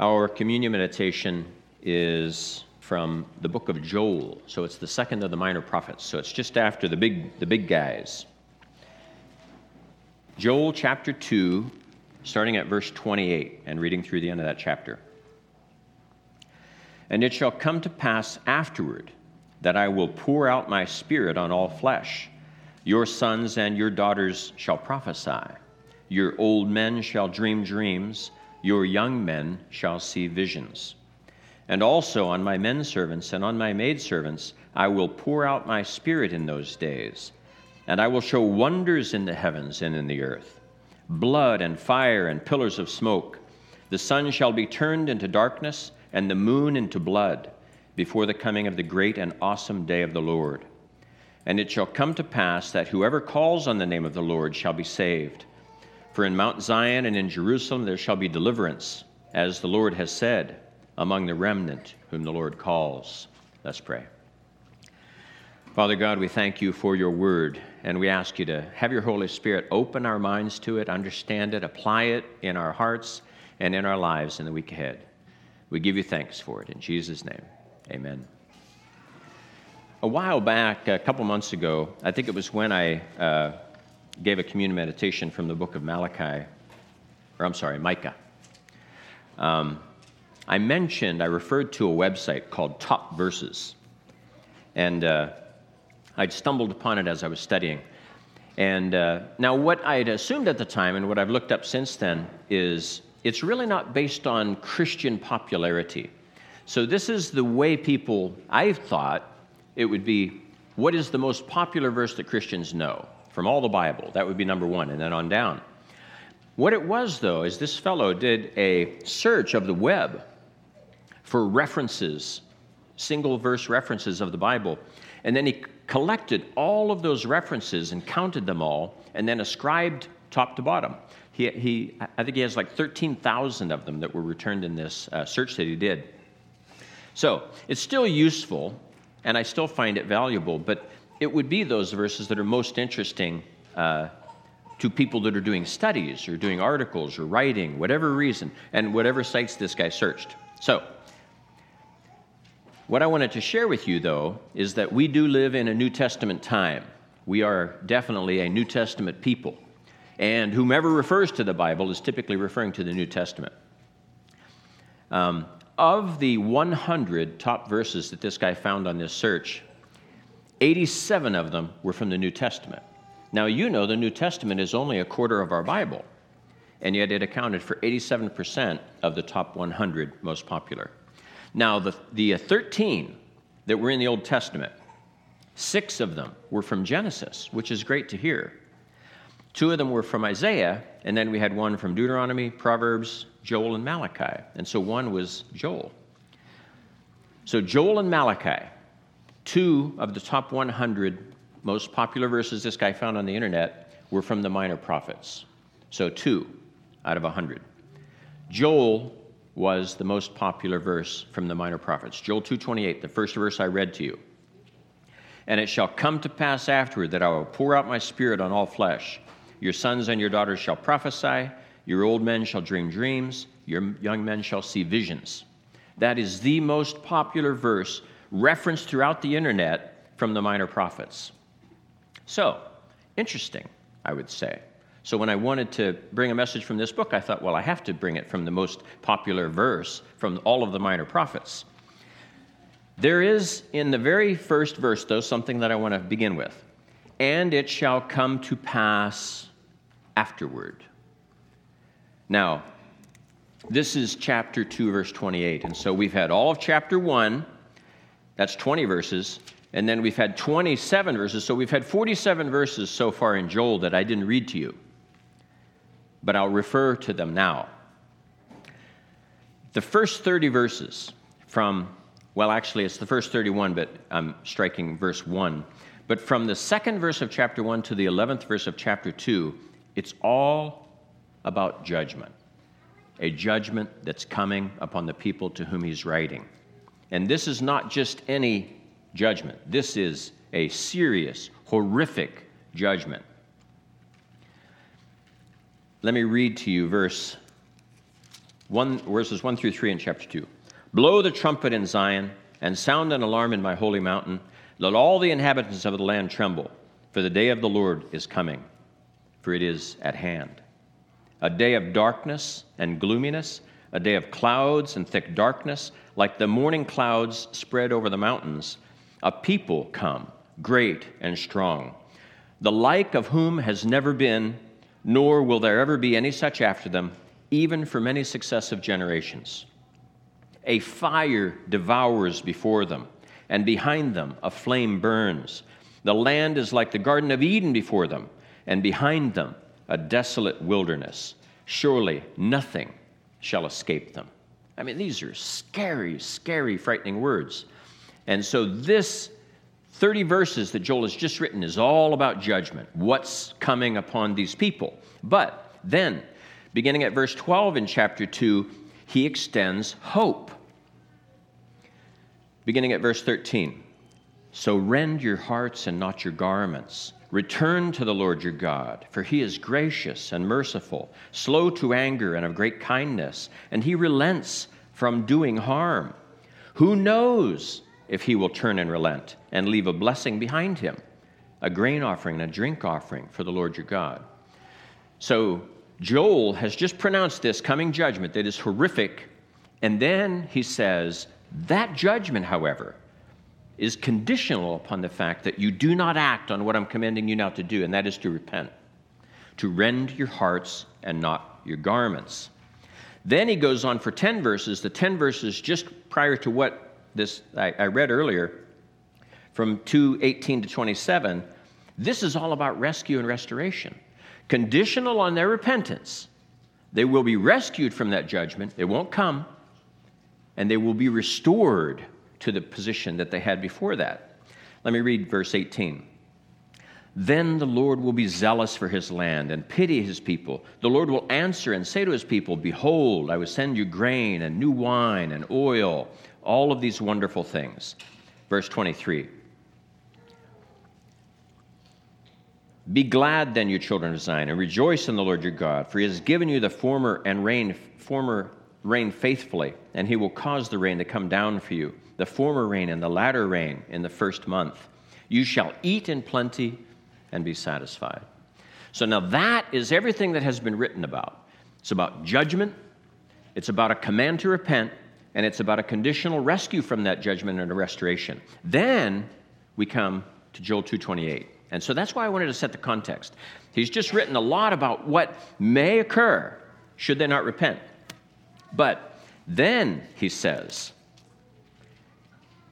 Our communion meditation is from the book of Joel. So it's the second of the minor prophets. So it's just after the big, the big guys. Joel chapter 2, starting at verse 28 and reading through the end of that chapter. And it shall come to pass afterward that I will pour out my spirit on all flesh. Your sons and your daughters shall prophesy. Your old men shall dream dreams your young men shall see visions. And also on my men servants and on my maidservants I will pour out my spirit in those days, and I will show wonders in the heavens and in the earth blood and fire and pillars of smoke. The sun shall be turned into darkness, and the moon into blood, before the coming of the great and awesome day of the Lord. And it shall come to pass that whoever calls on the name of the Lord shall be saved. For in Mount Zion and in Jerusalem there shall be deliverance, as the Lord has said, among the remnant whom the Lord calls. Let's pray. Father God, we thank you for your word, and we ask you to have your Holy Spirit open our minds to it, understand it, apply it in our hearts and in our lives in the week ahead. We give you thanks for it. In Jesus' name, amen. A while back, a couple months ago, I think it was when I uh, gave a communion meditation from the book of Malachi, or I'm sorry, Micah. Um, I mentioned, I referred to a website called Top Verses. And uh, I'd stumbled upon it as I was studying. And uh, now, what I had assumed at the time and what I've looked up since then is it's really not based on Christian popularity. So, this is the way people, I thought it would be what is the most popular verse that Christians know? From all the Bible. That would be number one, and then on down. What it was, though, is this fellow did a search of the web for references, single verse references of the Bible, and then he collected all of those references and counted them all, and then ascribed top to bottom. He, he I think he has like 13,000 of them that were returned in this uh, search that he did. So it's still useful, and I still find it valuable, but it would be those verses that are most interesting uh, to people that are doing studies or doing articles or writing, whatever reason, and whatever sites this guy searched. So, what I wanted to share with you, though, is that we do live in a New Testament time. We are definitely a New Testament people. And whomever refers to the Bible is typically referring to the New Testament. Um, of the 100 top verses that this guy found on this search, 87 of them were from the New Testament. Now, you know the New Testament is only a quarter of our Bible, and yet it accounted for 87% of the top 100 most popular. Now, the, the uh, 13 that were in the Old Testament, six of them were from Genesis, which is great to hear. Two of them were from Isaiah, and then we had one from Deuteronomy, Proverbs, Joel, and Malachi. And so one was Joel. So Joel and Malachi Two of the top 100 most popular verses this guy found on the internet were from the minor prophets. So, two out of 100. Joel was the most popular verse from the minor prophets. Joel 2:28, the first verse I read to you. And it shall come to pass afterward that I will pour out my spirit on all flesh. Your sons and your daughters shall prophesy, your old men shall dream dreams, your young men shall see visions. That is the most popular verse referenced throughout the internet from the minor prophets. So, interesting, I would say. So, when I wanted to bring a message from this book, I thought, well, I have to bring it from the most popular verse from all of the minor prophets. There is in the very first verse, though, something that I want to begin with. And it shall come to pass afterward. Now, this is chapter 2, verse 28. And so we've had all of chapter 1 that's 20 verses. And then we've had 27 verses. So we've had 47 verses so far in Joel that I didn't read to you. But I'll refer to them now. The first 30 verses from, well, actually, it's the first 31, but I'm striking verse 1. But from the second verse of chapter 1 to the 11th verse of chapter 2, it's all about judgment. A judgment that's coming upon the people to whom he's writing. And this is not just any judgment, this is a serious, horrific judgment. Let me read to you verse 1, verses 1 through 3 in chapter 2. Blow the trumpet in Zion and sound an alarm in my holy mountain. Let all the inhabitants of the land tremble, for the day of the Lord is coming, for it is at hand. A day of darkness and gloominess, a day of clouds and thick darkness, like the morning clouds spread over the mountains. A people come, great and strong, the like of whom has never been, nor will there ever be any such after them, even for many successive generations. A fire devours before them, and behind them a flame burns. The land is like the Garden of Eden before them, and behind them a desolate wilderness. Surely nothing shall escape them. I mean, these are scary, scary, frightening words. And so, this 30 verses that Joel has just written is all about judgment, what's coming upon these people. But then, beginning at verse 12 in chapter 2, he extends hope. Beginning at verse 13 So rend your hearts and not your garments. Return to the Lord your God, for he is gracious and merciful, slow to anger and of great kindness, and he relents from doing harm. Who knows if he will turn and relent and leave a blessing behind him, a grain offering and a drink offering for the Lord your God? So Joel has just pronounced this coming judgment that is horrific, and then he says, That judgment, however, is conditional upon the fact that you do not act on what I'm commanding you now to do, and that is to repent, to rend your hearts and not your garments. Then he goes on for 10 verses, the 10 verses just prior to what this I, I read earlier, from 218 to 27. This is all about rescue and restoration conditional on their repentance. They will be rescued from that judgment, it won't come, and they will be restored to the position that they had before that. Let me read verse 18. Then the Lord will be zealous for his land and pity his people. The Lord will answer and say to his people, Behold, I will send you grain and new wine and oil, all of these wonderful things. Verse 23. Be glad then, you children of Zion, and rejoice in the Lord your God, for he has given you the former and rain, former rain faithfully, and he will cause the rain to come down for you, the former rain and the latter rain in the first month. You shall eat in plenty and be satisfied. So now that is everything that has been written about. It's about judgment, it's about a command to repent, and it's about a conditional rescue from that judgment and a restoration. Then we come to Joel 228. And so that's why I wanted to set the context. He's just written a lot about what may occur should they not repent. But then he says,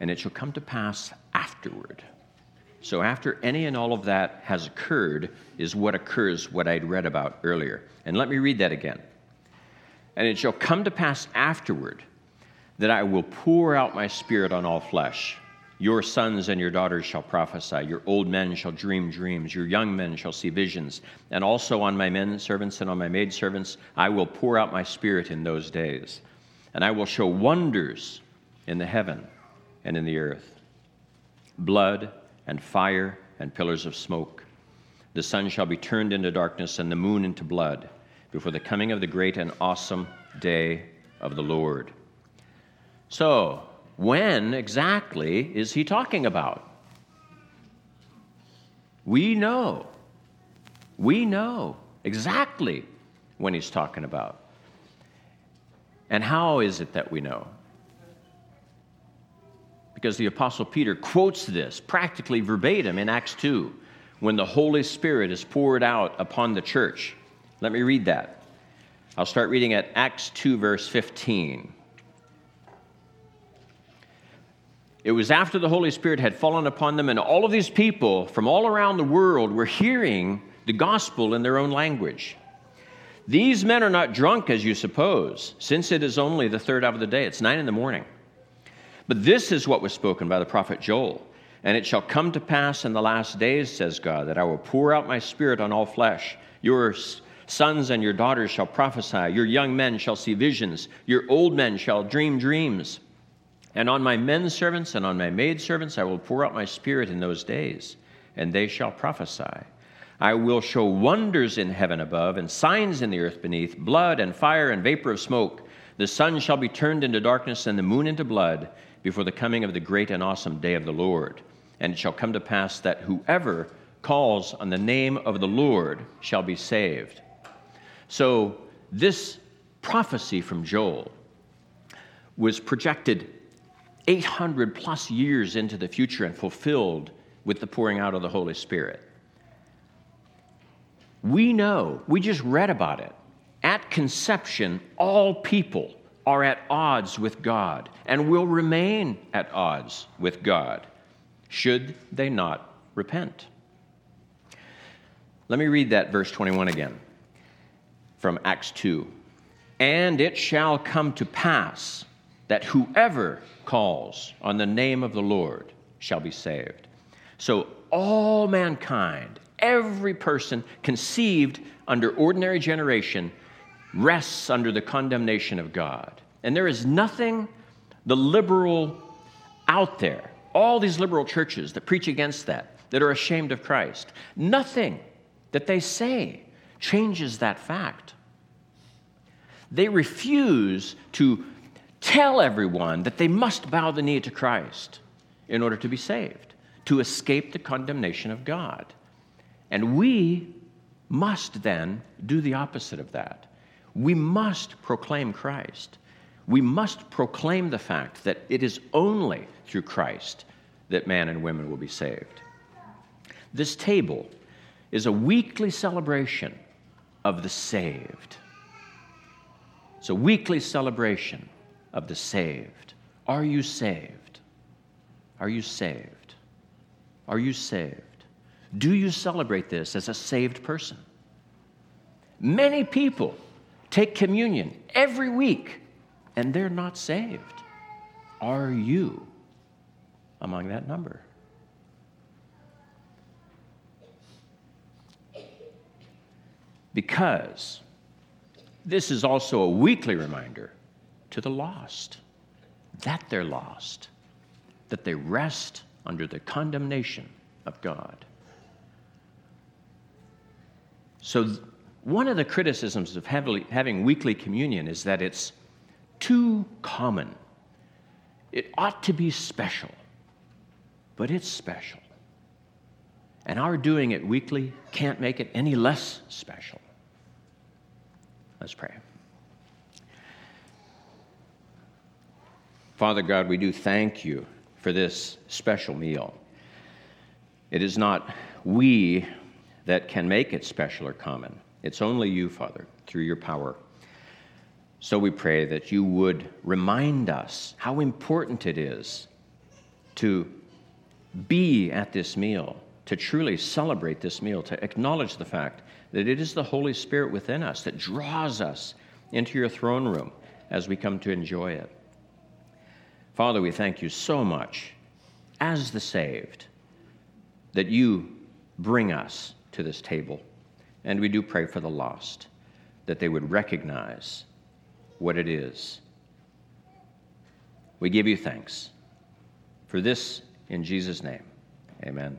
and it shall come to pass afterward. So, after any and all of that has occurred, is what occurs, what I'd read about earlier. And let me read that again. And it shall come to pass afterward that I will pour out my spirit on all flesh. Your sons and your daughters shall prophesy. Your old men shall dream dreams. Your young men shall see visions. And also on my men servants and on my maidservants, I will pour out my spirit in those days. And I will show wonders in the heaven and in the earth blood and fire and pillars of smoke. The sun shall be turned into darkness and the moon into blood before the coming of the great and awesome day of the Lord. So, when exactly is he talking about? We know. We know exactly when he's talking about. And how is it that we know? Because the Apostle Peter quotes this practically verbatim in Acts 2 when the Holy Spirit is poured out upon the church. Let me read that. I'll start reading at Acts 2, verse 15. It was after the Holy Spirit had fallen upon them, and all of these people from all around the world were hearing the gospel in their own language. These men are not drunk as you suppose, since it is only the third hour of the day. It's nine in the morning. But this is what was spoken by the prophet Joel. And it shall come to pass in the last days, says God, that I will pour out my spirit on all flesh. Your sons and your daughters shall prophesy. Your young men shall see visions. Your old men shall dream dreams. And on my men servants and on my maidservants I will pour out my spirit in those days, and they shall prophesy. I will show wonders in heaven above and signs in the earth beneath blood and fire and vapor of smoke. The sun shall be turned into darkness and the moon into blood before the coming of the great and awesome day of the Lord. And it shall come to pass that whoever calls on the name of the Lord shall be saved. So, this prophecy from Joel was projected 800 plus years into the future and fulfilled with the pouring out of the Holy Spirit. We know, we just read about it. At conception, all people are at odds with God and will remain at odds with God should they not repent. Let me read that verse 21 again from Acts 2. And it shall come to pass that whoever calls on the name of the Lord shall be saved. So, all mankind, every person conceived under ordinary generation, rests under the condemnation of God. And there is nothing the liberal out there, all these liberal churches that preach against that, that are ashamed of Christ, nothing that they say changes that fact. They refuse to tell everyone that they must bow the knee to Christ in order to be saved, to escape the condemnation of God. And we must then do the opposite of that. We must proclaim Christ. We must proclaim the fact that it is only through Christ that man and women will be saved. This table is a weekly celebration of the saved. It's a weekly celebration of the saved. Are you saved? Are you saved? Are you saved? Do you celebrate this as a saved person? Many people take communion every week and they're not saved. Are you among that number? Because this is also a weekly reminder to the lost that they're lost, that they rest under the condemnation of God. So, one of the criticisms of heavily, having weekly communion is that it's too common. It ought to be special, but it's special. And our doing it weekly can't make it any less special. Let's pray. Father God, we do thank you for this special meal. It is not we that can make it special or common. It's only you, Father, through your power. So we pray that you would remind us how important it is to be at this meal, to truly celebrate this meal, to acknowledge the fact that it is the Holy Spirit within us that draws us into your throne room as we come to enjoy it. Father, we thank you so much as the saved that you bring us to this table. And we do pray for the lost that they would recognize what it is. We give you thanks for this in Jesus' name. Amen.